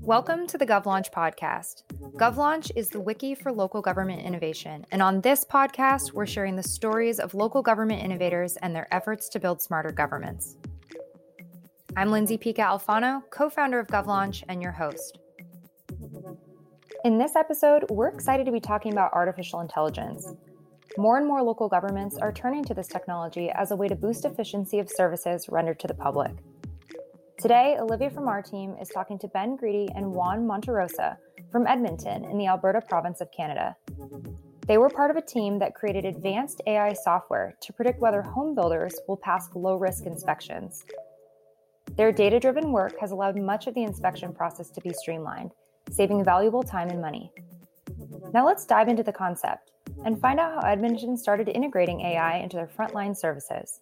Welcome to the GovLaunch podcast. GovLaunch is the wiki for local government innovation, and on this podcast, we're sharing the stories of local government innovators and their efforts to build smarter governments. I'm Lindsay Pica Alfano, co founder of GovLaunch, and your host. In this episode, we're excited to be talking about artificial intelligence. More and more local governments are turning to this technology as a way to boost efficiency of services rendered to the public. Today, Olivia from our team is talking to Ben Grady and Juan Monterosa from Edmonton in the Alberta province of Canada. They were part of a team that created advanced AI software to predict whether home builders will pass low risk inspections. Their data driven work has allowed much of the inspection process to be streamlined, saving valuable time and money. Now let's dive into the concept and find out how Edmonton started integrating AI into their frontline services.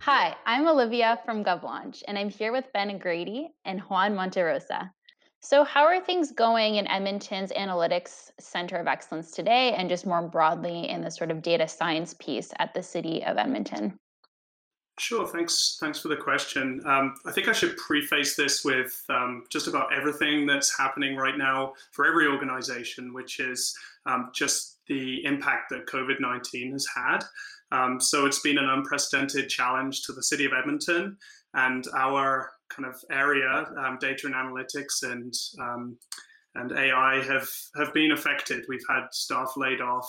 Hi, I'm Olivia from GovLaunch, and I'm here with Ben Grady and Juan Monterosa. So, how are things going in Edmonton's Analytics Center of Excellence today, and just more broadly in the sort of data science piece at the City of Edmonton? Sure. Thanks. Thanks for the question. Um, I think I should preface this with um, just about everything that's happening right now for every organization, which is um, just the impact that COVID nineteen has had. Um, so it's been an unprecedented challenge to the city of Edmonton, and our kind of area, um, data and analytics and um, and AI have have been affected. We've had staff laid off,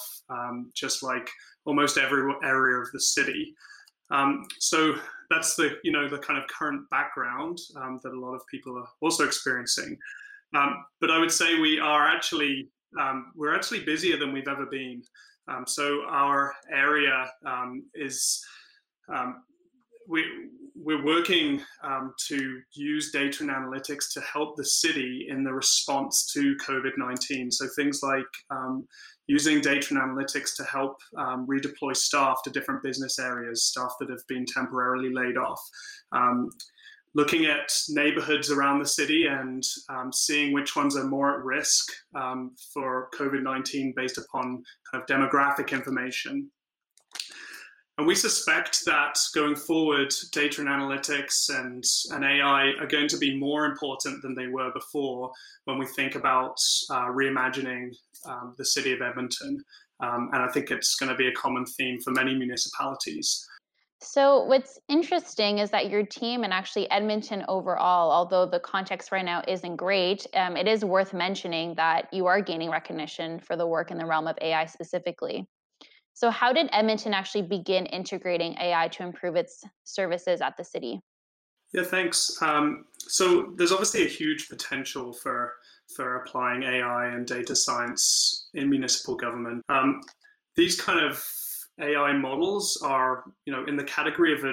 just like almost every area of the city. Um, so that's the you know the kind of current background um, that a lot of people are also experiencing. Um, but I would say we are actually we're actually busier than we've ever been. so our area is we we're working um, to use data and analytics to help the city in the response to COVID 19. So, things like um, using data and analytics to help um, redeploy staff to different business areas, staff that have been temporarily laid off. Um, looking at neighborhoods around the city and um, seeing which ones are more at risk um, for COVID 19 based upon kind of demographic information. And we suspect that going forward, data and analytics and, and AI are going to be more important than they were before when we think about uh, reimagining um, the city of Edmonton. Um, and I think it's going to be a common theme for many municipalities. So, what's interesting is that your team and actually Edmonton overall, although the context right now isn't great, um, it is worth mentioning that you are gaining recognition for the work in the realm of AI specifically. So, how did Edmonton actually begin integrating AI to improve its services at the city? Yeah, thanks. Um, so, there's obviously a huge potential for for applying AI and data science in municipal government. Um, these kind of AI models are, you know, in the category of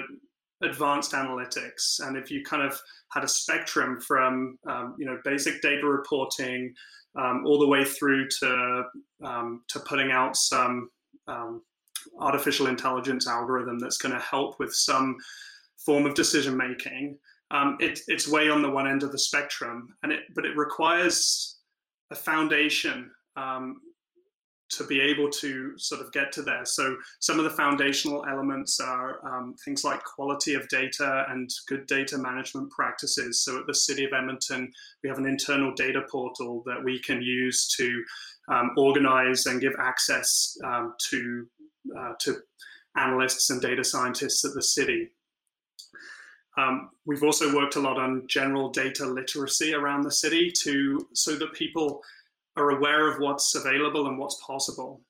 advanced analytics, and if you kind of had a spectrum from, um, you know, basic data reporting um, all the way through to um, to putting out some um, artificial intelligence algorithm that's going to help with some form of decision making. Um, it, it's way on the one end of the spectrum, and it but it requires a foundation um, to be able to sort of get to there. So some of the foundational elements are um, things like quality of data and good data management practices. So at the City of Edmonton, we have an internal data portal that we can use to um, organize and give access um, to uh, to analysts and data scientists at the city. Um, we've also worked a lot on general data literacy around the city to so that people are aware of what's available and what's possible.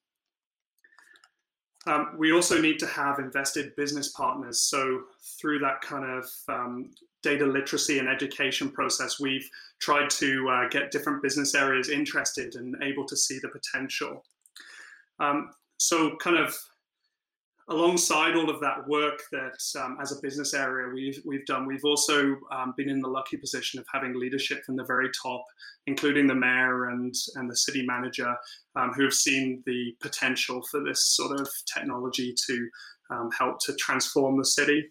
Um, we also need to have invested business partners. So through that kind of um, data literacy and education process, we've tried to uh, get different business areas interested and able to see the potential. Um, so, kind of alongside all of that work that um, as a business area we've, we've done, we've also um, been in the lucky position of having leadership from the very top, including the mayor and, and the city manager, um, who have seen the potential for this sort of technology to um, help to transform the city.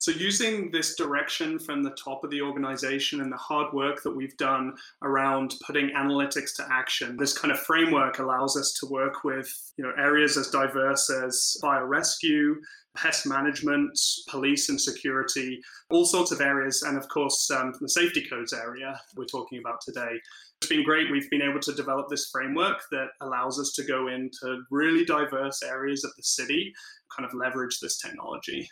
So, using this direction from the top of the organization and the hard work that we've done around putting analytics to action, this kind of framework allows us to work with you know, areas as diverse as fire rescue, pest management, police and security, all sorts of areas, and of course, um, the safety codes area we're talking about today. It's been great. We've been able to develop this framework that allows us to go into really diverse areas of the city, kind of leverage this technology.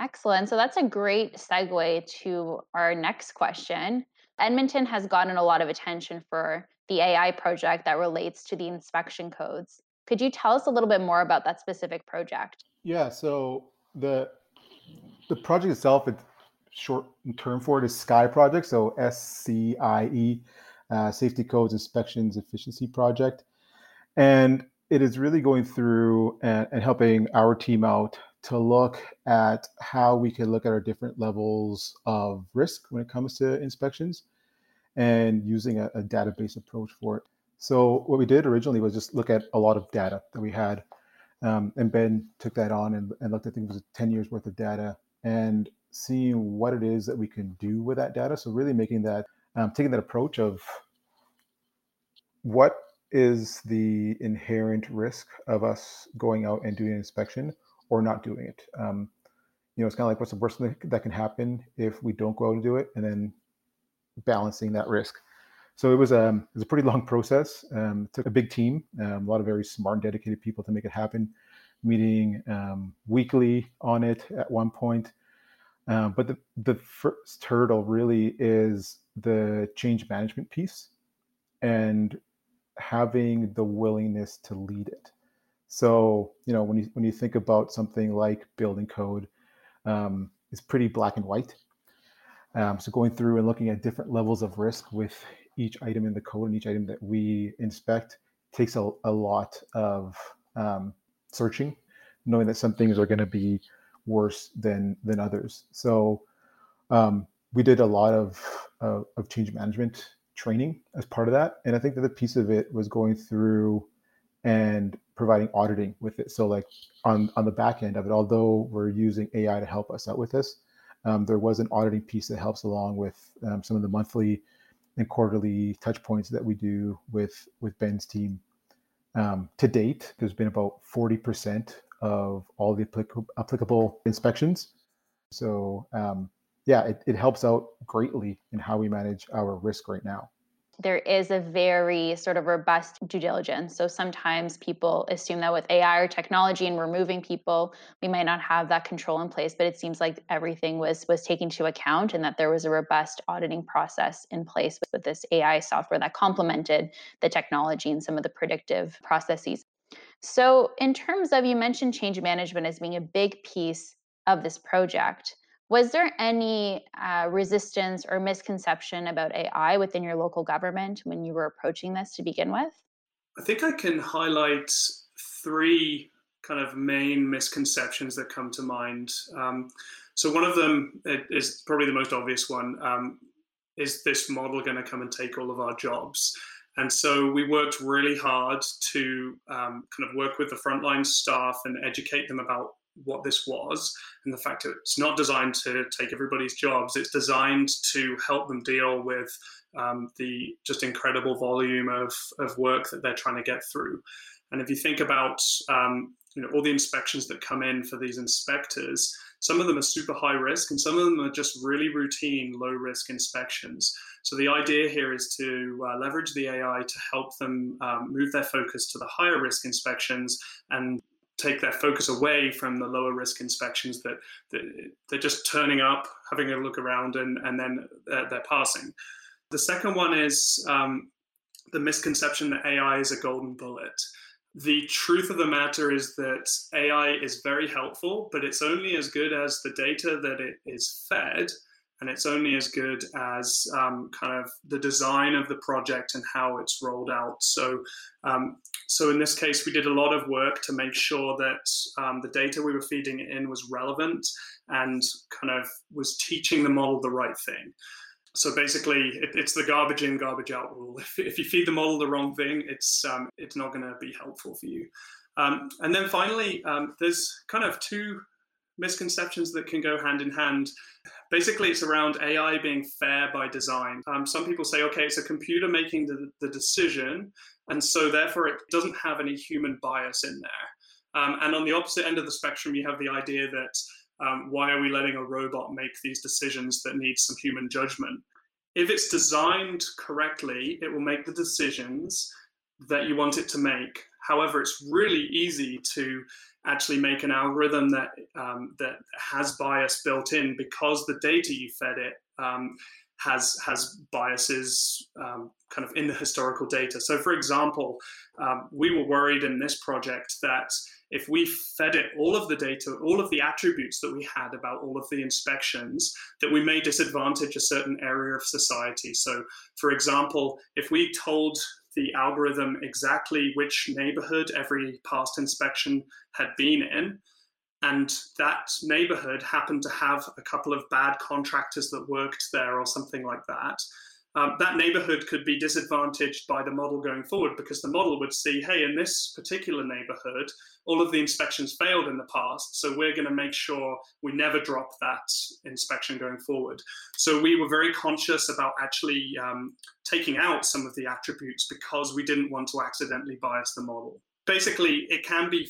Excellent. So that's a great segue to our next question. Edmonton has gotten a lot of attention for the AI project that relates to the inspection codes. Could you tell us a little bit more about that specific project? Yeah, so the the project itself, it's short term for it is SCIE project, so S C I E, uh, Safety Codes Inspections Efficiency Project, and it is really going through and, and helping our team out to look at how we can look at our different levels of risk when it comes to inspections and using a, a, database approach for it. So, what we did originally was just look at a lot of data that we had. Um, and Ben took that on and, and looked at things was 10 years worth of data and seeing what it is that we can do with that data. So, really making that, um, taking that approach of what is the inherent risk of us going out and doing an inspection or not doing it. Um, you know, it's kind of like what's the worst thing that can happen if we don't go out and do it, and then balancing that risk. So it was a um, it was a pretty long process. Um, took a big team, um, a lot of very smart and dedicated people to make it happen. Meeting um, weekly on it at one point. Um, but the the first hurdle really is the change management piece, and having the willingness to lead it. So you know when you when you think about something like building code, um, it's pretty black and white. Um, so going through and looking at different levels of risk with each item in the code and each item that we inspect takes a, a lot of um, searching, knowing that some things are going to be worse than than others. So um, we did a lot of, of of change management training as part of that, and I think that the piece of it was going through and providing auditing with it. So like on on the back end of it, although we're using AI to help us out with this, um, there was an auditing piece that helps along with um, some of the monthly and quarterly touch points that we do with with Ben's team. Um, to date, there's been about 40% of all the applicable, applicable inspections. So um, yeah, it, it helps out greatly in how we manage our risk right now there is a very sort of robust due diligence. So sometimes people assume that with AI or technology and removing people, we might not have that control in place. But it seems like everything was was taken into account, and that there was a robust auditing process in place with, with this AI software that complemented the technology and some of the predictive processes. So, in terms of you mentioned change management as being a big piece of this project. Was there any uh, resistance or misconception about AI within your local government when you were approaching this to begin with? I think I can highlight three kind of main misconceptions that come to mind. Um, so, one of them is probably the most obvious one um, is this model going to come and take all of our jobs? And so we worked really hard to um, kind of work with the frontline staff and educate them about what this was and the fact that it's not designed to take everybody's jobs. It's designed to help them deal with um, the just incredible volume of, of work that they're trying to get through. And if you think about um, you know all the inspections that come in for these inspectors, some of them are super high risk and some of them are just really routine low risk inspections. So the idea here is to uh, leverage the AI to help them um, move their focus to the higher risk inspections and take their focus away from the lower risk inspections that, that they're just turning up, having a look around, and, and then they're, they're passing. The second one is um, the misconception that AI is a golden bullet. The truth of the matter is that AI is very helpful, but it's only as good as the data that it is fed and it's only as good as um, kind of the design of the project and how it's rolled out. So, um, so in this case, we did a lot of work to make sure that um, the data we were feeding in was relevant and kind of was teaching the model the right thing. So basically, it, it's the garbage in, garbage out rule. If, if you feed the model the wrong thing, it's um, it's not going to be helpful for you. Um, and then finally, um, there's kind of two misconceptions that can go hand in hand. Basically, it's around AI being fair by design. Um, some people say, okay, it's a computer making the, the decision, and so therefore it doesn't have any human bias in there. Um, and on the opposite end of the spectrum, you have the idea that um, why are we letting a robot make these decisions that need some human judgment? If it's designed correctly, it will make the decisions that you want it to make. However, it's really easy to actually make an algorithm that um, that has bias built in because the data you fed it um, has has biases um, kind of in the historical data. So, for example, um, we were worried in this project that if we fed it all of the data, all of the attributes that we had about all of the inspections, that we may disadvantage a certain area of society. So, for example, if we told the algorithm exactly which neighborhood every past inspection had been in, and that neighborhood happened to have a couple of bad contractors that worked there or something like that, um, that neighborhood could be disadvantaged by the model going forward because the model would see, hey, in this particular neighborhood, all of the inspections failed in the past. So we're going to make sure we never drop that inspection going forward. So we were very conscious about actually um, taking out some of the attributes because we didn't want to accidentally bias the model. Basically, it can be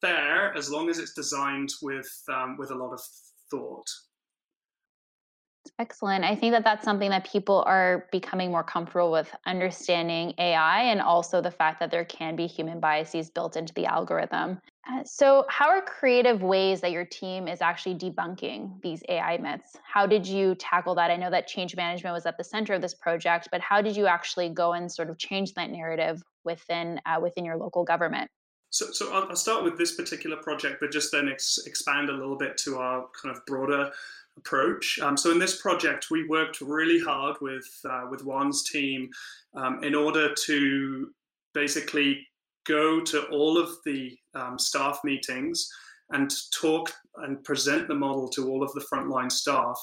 fair as long as it's designed with um, with a lot of thought. Excellent. I think that that's something that people are becoming more comfortable with understanding AI and also the fact that there can be human biases built into the algorithm. Uh, so, how are creative ways that your team is actually debunking these AI myths? How did you tackle that? I know that change management was at the center of this project, but how did you actually go and sort of change that narrative within uh, within your local government? So, so I'll, start with this particular project, but just then ex- expand a little bit to our kind of broader approach. Um, so in this project, we worked really hard with uh, with Juan's team um, in order to basically go to all of the um, staff meetings and talk and present the model to all of the frontline staff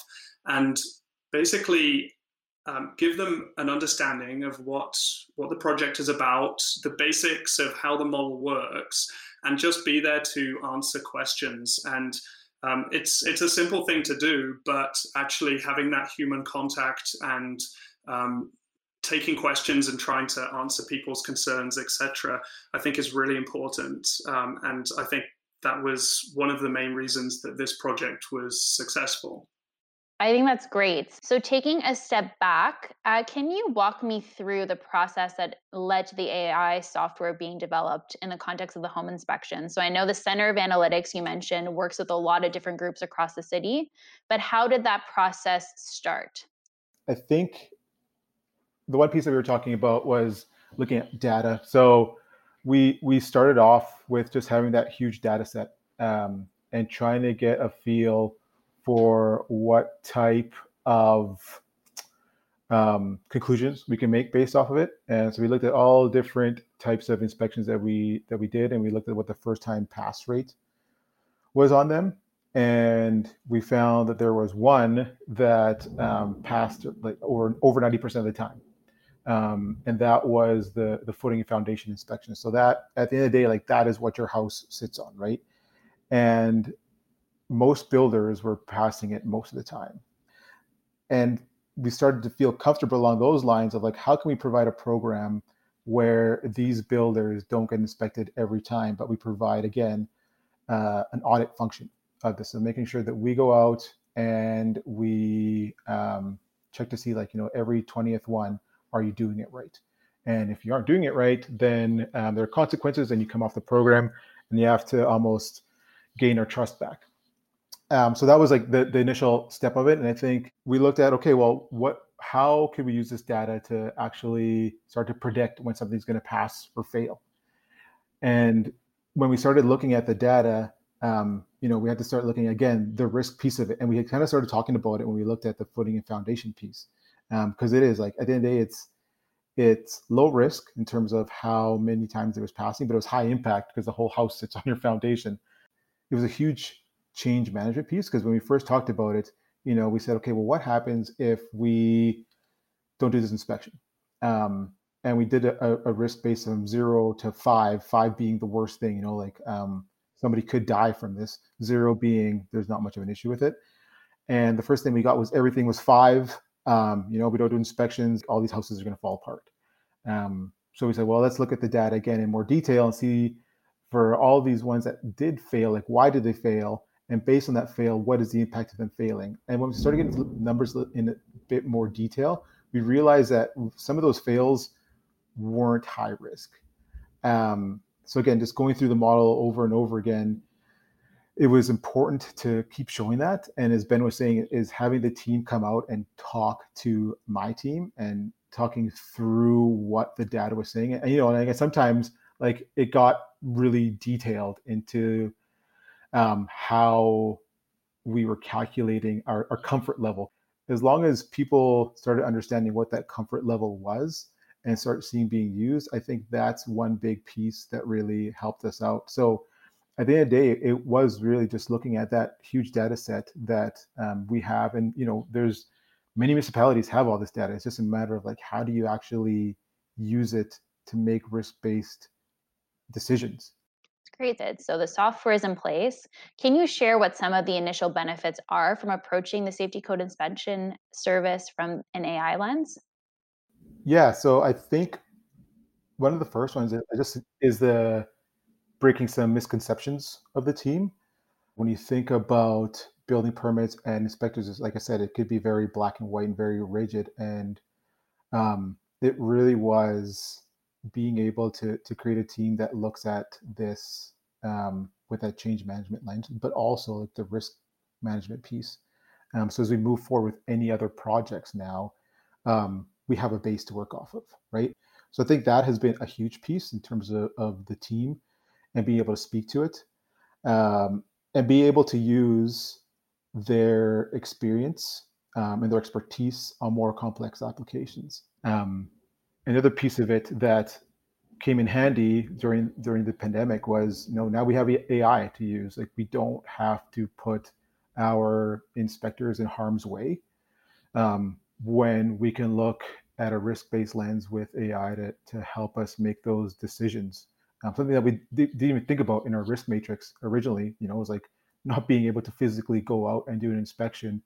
and basically um, give them an understanding of what what the project is about, the basics of how the model works, and just be there to answer questions and um, it's it's a simple thing to do, but actually having that human contact and um, taking questions and trying to answer people's concerns, etc., I think is really important. Um, and I think that was one of the main reasons that this project was successful. I think that's great. So, taking a step back, uh, can you walk me through the process that led to the AI software being developed in the context of the home inspection? So, I know the Center of Analytics you mentioned works with a lot of different groups across the city, but how did that process start? I think the one piece that we were talking about was looking at data. So, we we started off with just having that huge data set um, and trying to get a feel for what type of um, conclusions we can make based off of it. And so we looked at all different types of inspections that we that we did, and we looked at what the first time pass rate was on them. And we found that there was one that um, passed like over over ninety percent of the time, um, and that was the the footing and foundation inspection. So that at the end of the day, like that is what your house sits on, right? And most builders were passing it most of the time. And we started to feel comfortable along those lines of like, how can we provide a program where these builders don't get inspected every time, but we provide, again, uh, an audit function of this. So making sure that we go out and we um, check to see, like, you know, every 20th one, are you doing it right? And if you aren't doing it right, then um, there are consequences and you come off the program and you have to almost gain our trust back. Um, so that was like the, the initial step of it. And I think we looked at, okay, well, what, how can we use this data to actually start to predict when something's going to pass or fail? And when we started looking at the data, um, you know, we had to start looking again the risk piece of it, and we had kind of started talking about it when we looked at the footing and foundation piece, because um, it is like at the end of the day, it's it's low risk in terms of how many times it was passing, but it was high impact because the whole house sits on your foundation. It was a huge change management piece because when we first talked about it, you know, we said, okay, well, what happens if we don't do this inspection? Um, and we did a, a risk base from zero to five, five being the worst thing, you know, like um, somebody could die from this. Zero being there's not much of an issue with it. And the first thing we got was everything was five. Um, you know, we don't do inspections. All these houses are going to fall apart. Um, so we said, well, let's look at the data again in more detail and see for all these ones that did fail, like why did they fail? And based on that fail, what is the impact of them failing? And when we started getting numbers in a bit more detail, we realized that some of those fails weren't high risk. Um, so again, just going through the model over and over again, it was important to keep showing that. And as Ben was saying, is having the team come out and talk to my team and talking through what the data was saying. And you know, and I guess sometimes like it got really detailed into um, how we were calculating our, our comfort level. As long as people started understanding what that comfort level was and start seeing being used, I think that's one big piece that really helped us out. So at the end of the day, it was really just looking at that huge data set that um, we have. And, you know, there's many municipalities have all this data. It's just a matter of like, how do you actually use it to make risk-based decisions. Great. So the software is in place. Can you share what some of the initial benefits are from approaching the safety code inspection service from an AI lens? Yeah. So I think one of the first ones is just is the breaking some misconceptions of the team. When you think about building permits and inspectors, like I said, it could be very black and white and very rigid. And um, it really was being able to to create a team that looks at this um, with that change management lens, but also like the risk management piece. Um, so as we move forward with any other projects now, um, we have a base to work off of, right? So I think that has been a huge piece in terms of, of the team and being able to speak to it um, and be able to use their experience um, and their expertise on more complex applications. Um, another piece of it that came in handy during during the pandemic was you know now we have AI to use. Like we don't have to put our inspectors in harm's way um, when we can look at a risk-based lens with AI to to help us make those decisions. Um, something that we d- didn't even think about in our risk matrix originally. You know, was like not being able to physically go out and do an inspection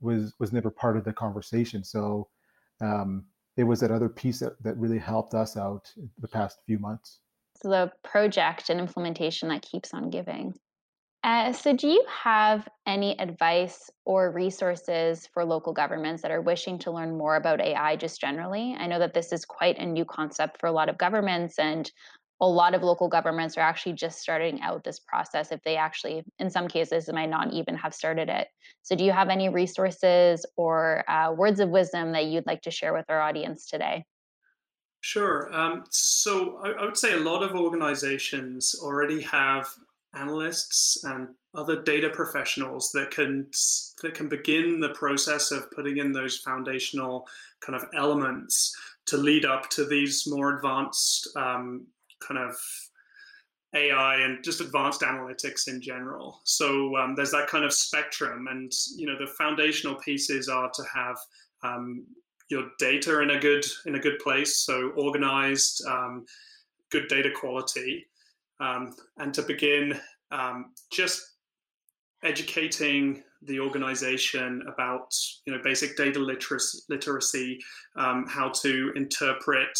was was never part of the conversation. So um, it was that other piece that, that really helped us out the past few months. So the project and implementation that keeps on giving. Uh, so, do you have any advice or resources for local governments that are wishing to learn more about AI just generally? I know that this is quite a new concept for a lot of governments, and a lot of local governments are actually just starting out this process if they actually in some cases might not even have started it. So do you have any resources or uh, words of wisdom that you'd like to share with our audience today? Sure um, so I, I would say a lot of organizations already have analysts and other data professionals that can that can begin the process of putting in those foundational kind of elements to lead up to these more advanced um, kind of AI and just advanced analytics in general. So um, there's that kind of spectrum, and you know the foundational pieces are to have um, your data in a good in a good place, so organized, um, good data quality, um, and to begin um, just educating the organization about you know basic data literacy, literacy um, how to interpret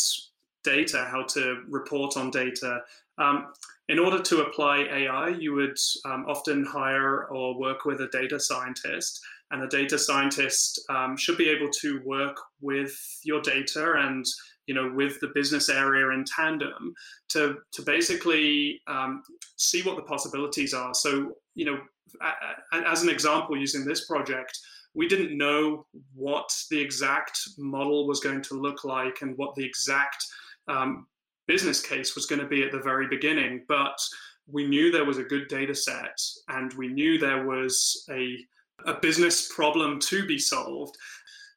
data, how to report on data. Um, in order to apply AI, you would um, often hire or work with a data scientist, and a data scientist um, should be able to work with your data and you know with the business area in tandem to to basically um, see what the possibilities are. So you know, as an example, using this project, we didn't know what the exact model was going to look like and what the exact um, business case was going to be at the very beginning, but we knew there was a good data set and we knew there was a, a business problem to be solved.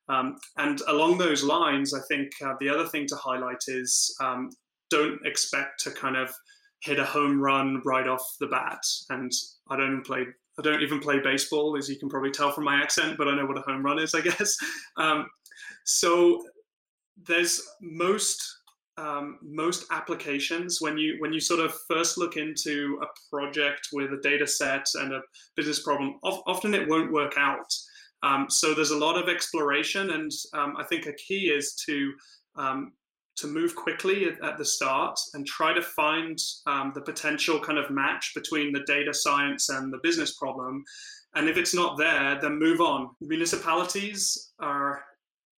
Um, and along those lines, I think uh, the other thing to highlight is um, don't expect to kind of hit a home run right off the bat. And I don't play. I don't even play baseball, as you can probably tell from my accent, but I know what a home run is, I guess. Um, so there's most um, most applications when you when you sort of first look into a project with a data set and a business problem often it won't work out. Um, so there's a lot of exploration and um, i think a key is to um, to move quickly at, at, the start and try to find um, the potential kind of match between the data science and the business problem. And if it's not there then move on. Municipalities are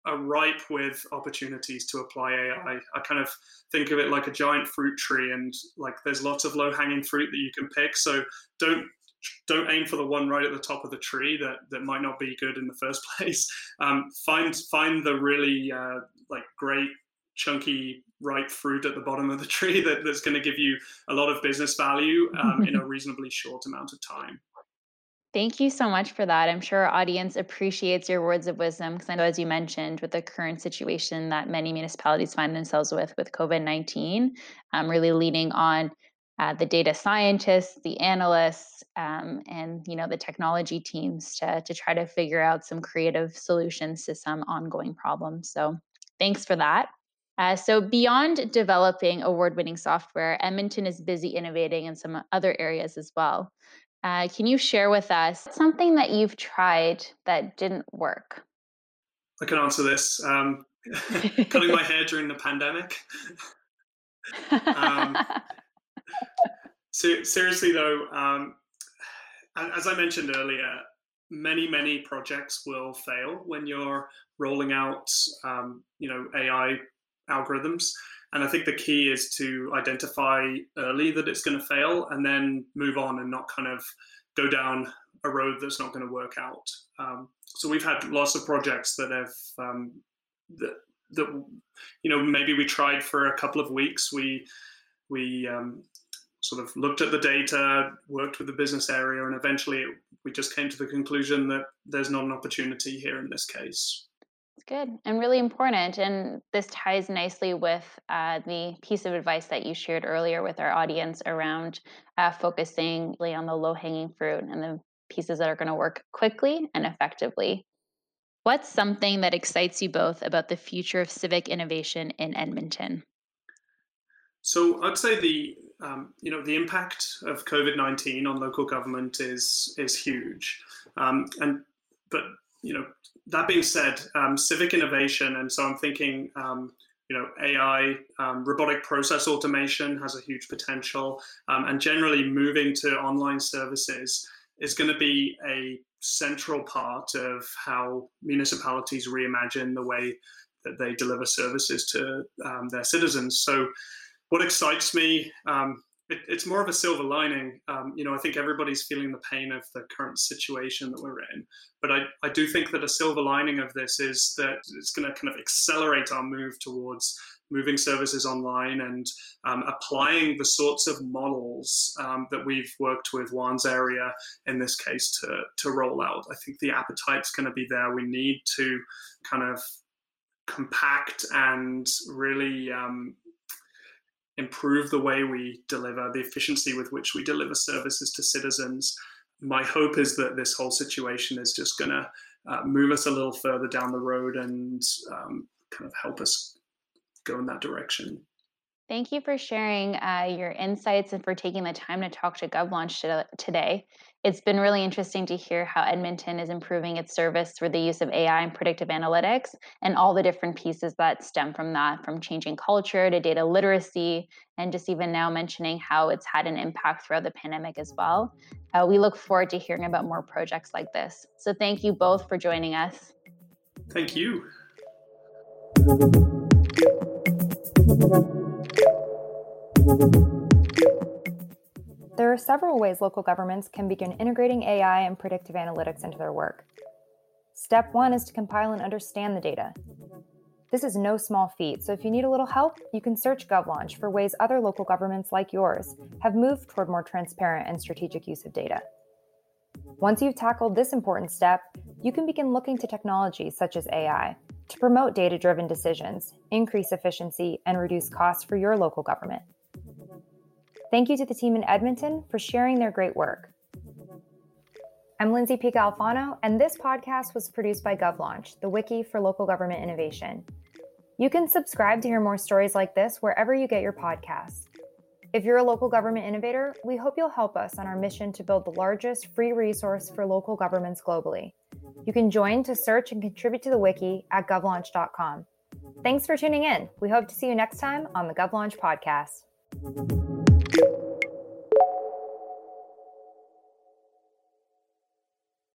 are ripe with opportunities to apply AI. I kind of think of it like a giant fruit tree, and like there's lots of low hanging fruit that you can pick. So don't don't aim for the one right at the top of the tree that that might not be good in the first place. Um, find find the really uh, like great chunky ripe fruit at the bottom of the tree that, that's going to give you a lot of business value um, in a reasonably short amount of time. Thank you so much for that. I'm sure our audience appreciates your words of wisdom because I know, as you mentioned, with the current situation that many municipalities find themselves with with COVID 19, um, really leaning on uh, the data scientists, the analysts, um, and you know the technology teams to to try to figure out some creative solutions to some ongoing problems. So, thanks for that. Uh, so, beyond developing award winning software, Edmonton is busy innovating in some other areas as well. Uh, can you share with us something that you've tried that didn't work? I can answer this. Um, cutting my hair during the pandemic. um, so, seriously, though, um, as I mentioned earlier, many many projects will fail when you're rolling out, um, you know, AI algorithms. And I think the key is to identify early that it's going to fail and then move on and not kind of go down a road that's not going to work out. Um, so we've had lots of projects that have um, that that you know maybe we tried for a couple of weeks. We we um, sort of looked at the data, worked with the business area, and eventually we just came to the conclusion that there's not an opportunity here in this case. Good and really important. And this ties nicely with uh, the piece of advice that you shared earlier with our audience around uh, focusing on the low hanging fruit and the pieces that are going to work quickly and effectively. What's something that excites you both about the future of civic innovation in Edmonton? So I'd say the um, you know the impact of COVID nineteen on local government is is huge, um, and but you know that being said, um, civic innovation, and so I'm thinking, um, you know, AI, um, robotic process automation has a huge potential, um, and generally moving to online services is going to be a central part of how municipalities reimagine the way that they deliver services to um, their citizens. So, what excites me um, it, it's more of a silver lining. Um, you know, I think everybody's feeling the pain of the current situation that we're in. But I, I do think that a silver lining of this is that it's going to kind of accelerate our move towards moving services online and um, applying the sorts of models um, that we've worked with Juan's area in this case to, to roll out. I think the appetite's going to be there. We need to kind of compact and really um, improve the way we deliver, the efficiency with which we deliver services to citizens. My hope is that this whole situation is just going to uh, move us a little further down the road and um, kind of help us go in that direction. Thank you for sharing uh, your insights and for taking the time to talk to GovLaunch today. It's been really interesting to hear how Edmonton is improving its service through the use of AI and predictive analytics and all the different pieces that stem from that, from changing culture to data literacy, and just even now mentioning how it's had an impact throughout the pandemic as well. Uh, we look forward to hearing about more projects like this. So thank you both for joining us. Thank you. There are several ways local governments can begin integrating AI and predictive analytics into their work. Step one is to compile and understand the data. This is no small feat, so if you need a little help, you can search GovLaunch for ways other local governments like yours have moved toward more transparent and strategic use of data. Once you've tackled this important step, you can begin looking to technologies such as AI to promote data driven decisions, increase efficiency, and reduce costs for your local government. Thank you to the team in Edmonton for sharing their great work. I'm Lindsay Pica Alfano, and this podcast was produced by GovLaunch, the wiki for local government innovation. You can subscribe to hear more stories like this wherever you get your podcasts. If you're a local government innovator, we hope you'll help us on our mission to build the largest free resource for local governments globally. You can join to search and contribute to the wiki at govlaunch.com. Thanks for tuning in. We hope to see you next time on the GovLaunch podcast.